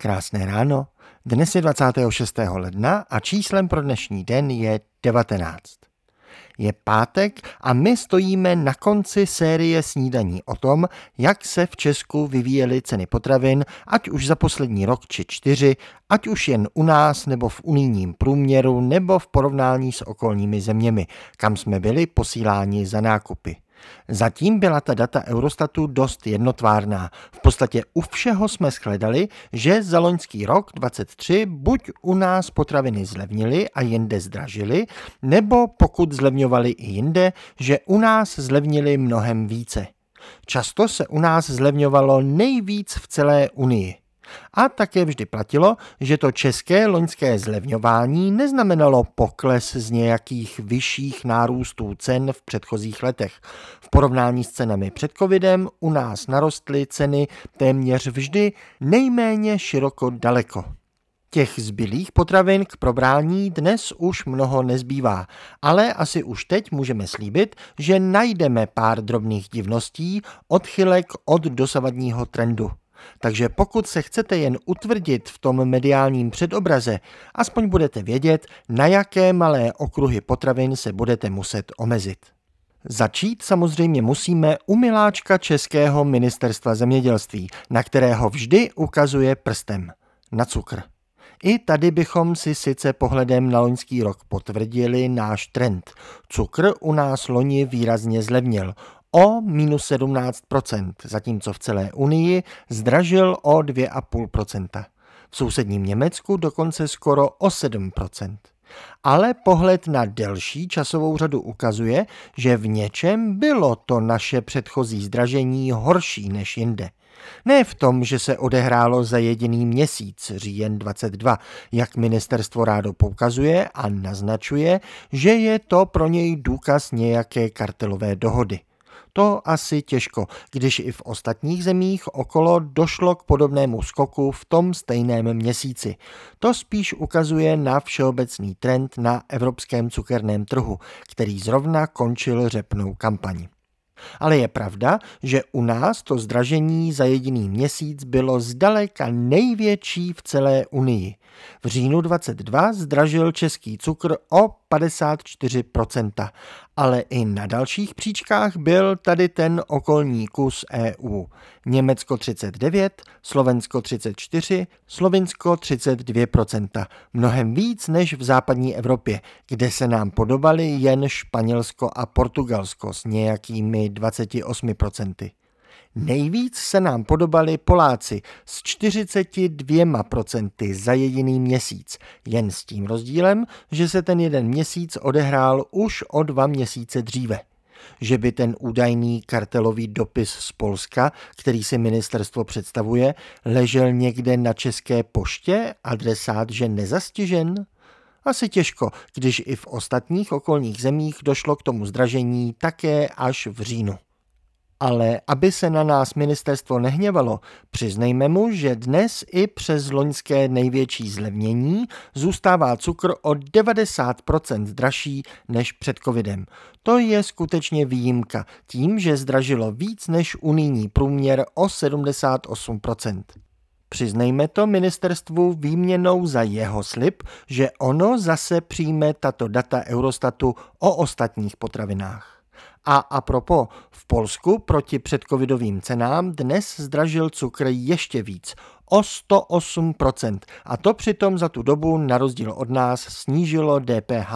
Krásné ráno. Dnes je 26. ledna a číslem pro dnešní den je 19. Je pátek a my stojíme na konci série snídaní o tom, jak se v Česku vyvíjely ceny potravin, ať už za poslední rok či čtyři, ať už jen u nás nebo v unijním průměru nebo v porovnání s okolními zeměmi, kam jsme byli posíláni za nákupy. Zatím byla ta data Eurostatu dost jednotvárná. V podstatě u všeho jsme shledali, že za loňský rok 23 buď u nás potraviny zlevnily a jinde zdražily, nebo pokud zlevňovaly i jinde, že u nás zlevnily mnohem více. Často se u nás zlevňovalo nejvíc v celé Unii. A také vždy platilo, že to české loňské zlevňování neznamenalo pokles z nějakých vyšších nárůstů cen v předchozích letech. V porovnání s cenami před covidem u nás narostly ceny téměř vždy nejméně široko daleko. Těch zbylých potravin k probrání dnes už mnoho nezbývá, ale asi už teď můžeme slíbit, že najdeme pár drobných divností, odchylek od dosavadního trendu. Takže pokud se chcete jen utvrdit v tom mediálním předobraze, aspoň budete vědět, na jaké malé okruhy potravin se budete muset omezit. Začít samozřejmě musíme u miláčka Českého ministerstva zemědělství, na kterého vždy ukazuje prstem. Na cukr. I tady bychom si sice pohledem na loňský rok potvrdili náš trend. Cukr u nás loni výrazně zlevnil o minus 17% zatímco v celé Unii zdražil o 2,5% V sousedním Německu dokonce skoro o 7% ale pohled na delší časovou řadu ukazuje, že v něčem bylo to naše předchozí zdražení horší než jinde. Ne v tom, že se odehrálo za jediný měsíc, říjen 22, jak ministerstvo rádo poukazuje a naznačuje, že je to pro něj důkaz nějaké kartelové dohody. To asi těžko, když i v ostatních zemích okolo došlo k podobnému skoku v tom stejném měsíci. To spíš ukazuje na všeobecný trend na evropském cukerném trhu, který zrovna končil řepnou kampaní. Ale je pravda, že u nás to zdražení za jediný měsíc bylo zdaleka největší v celé Unii. V říjnu 22 zdražil český cukr o 54%, ale i na dalších příčkách byl tady ten okolní kus EU. Německo 39, Slovensko 34, Slovinsko 32%, mnohem víc než v západní Evropě, kde se nám podobaly jen Španělsko a Portugalsko s nějakými 28%. Nejvíc se nám podobali Poláci s 42% za jediný měsíc, jen s tím rozdílem, že se ten jeden měsíc odehrál už o dva měsíce dříve že by ten údajný kartelový dopis z Polska, který si ministerstvo představuje, ležel někde na české poště, adresát že nezastižen? Asi těžko, když i v ostatních okolních zemích došlo k tomu zdražení také až v říjnu. Ale aby se na nás ministerstvo nehněvalo, přiznejme mu, že dnes i přes loňské největší zlevnění zůstává cukr o 90% dražší než před covidem. To je skutečně výjimka, tím, že zdražilo víc než unijní průměr o 78%. Přiznejme to ministerstvu výměnou za jeho slib, že ono zase přijme tato data Eurostatu o ostatních potravinách. A apropo, v Polsku proti předcovidovým cenám dnes zdražil cukr ještě víc, o 108%, a to přitom za tu dobu na rozdíl od nás snížilo DPH.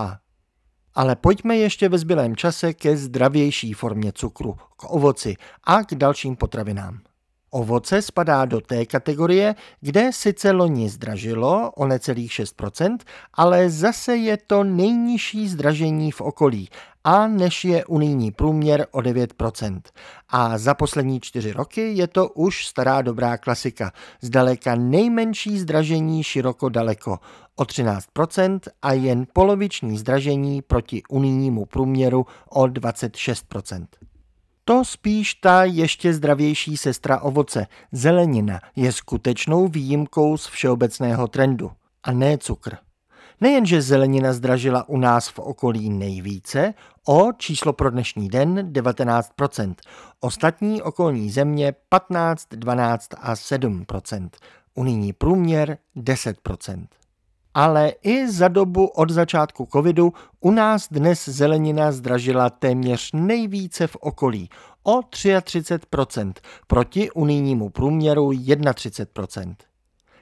Ale pojďme ještě ve zbylém čase ke zdravější formě cukru, k ovoci a k dalším potravinám. Ovoce spadá do té kategorie, kde sice loni zdražilo o necelých 6%, ale zase je to nejnižší zdražení v okolí a než je unijní průměr o 9%. A za poslední čtyři roky je to už stará dobrá klasika. Zdaleka nejmenší zdražení široko daleko o 13% a jen poloviční zdražení proti unijnímu průměru o 26%. To spíš ta ještě zdravější sestra ovoce, zelenina, je skutečnou výjimkou z všeobecného trendu, a ne cukr. Nejenže zelenina zdražila u nás v okolí nejvíce, o číslo pro dnešní den 19%, ostatní okolní země 15, 12 a 7%. unijní průměr 10%. Ale i za dobu od začátku covidu u nás dnes zelenina zdražila téměř nejvíce v okolí o 33% proti unijnímu průměru 31%.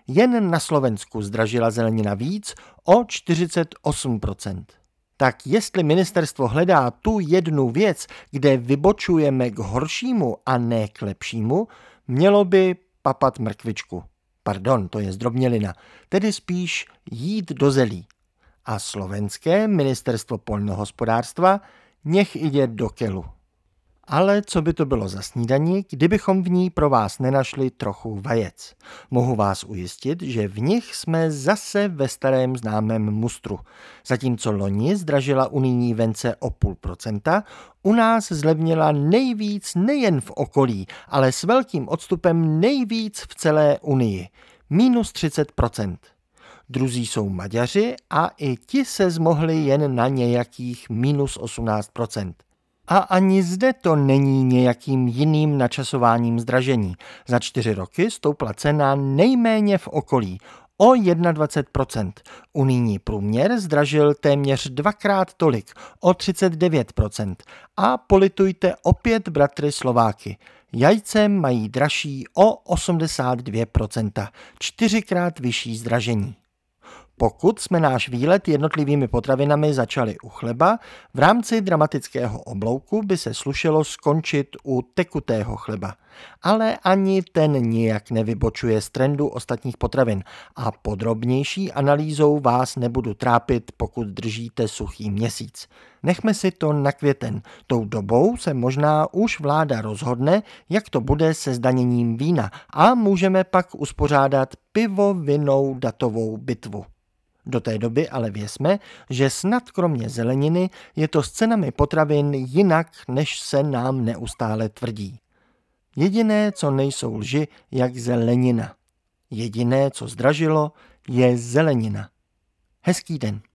Jen na Slovensku zdražila zelenina víc o 48%. Tak jestli ministerstvo hledá tu jednu věc, kde vybočujeme k horšímu a ne k lepšímu, mělo by papat mrkvičku. Pardon, to je zdrobnělina, tedy spíš jít do zelí. A slovenské ministerstvo polnohospodárstva nech jde do kelu. Ale co by to bylo za snídaní, kdybychom v ní pro vás nenašli trochu vajec? Mohu vás ujistit, že v nich jsme zase ve starém známém mustru. Zatímco loni zdražila unijní vence o půl procenta, u nás zlevnila nejvíc nejen v okolí, ale s velkým odstupem nejvíc v celé unii. Minus 30% Druzí jsou Maďaři a i ti se zmohli jen na nějakých minus 18 a ani zde to není nějakým jiným načasováním zdražení. Za čtyři roky stoupla cena nejméně v okolí o 21%. Unijní průměr zdražil téměř dvakrát tolik, o 39%. A politujte opět bratry Slováky. Jajce mají dražší o 82%, čtyřikrát vyšší zdražení. Pokud jsme náš výlet jednotlivými potravinami začali u chleba, v rámci dramatického oblouku by se slušelo skončit u tekutého chleba. Ale ani ten nijak nevybočuje z trendu ostatních potravin a podrobnější analýzou vás nebudu trápit, pokud držíte suchý měsíc. Nechme si to na květen. Tou dobou se možná už vláda rozhodne, jak to bude se zdaněním vína a můžeme pak uspořádat pivo-vinou datovou bitvu. Do té doby ale věsme, že snad kromě zeleniny je to s cenami potravin jinak, než se nám neustále tvrdí. Jediné, co nejsou lži, jak zelenina. Jediné, co zdražilo, je zelenina. Hezký den.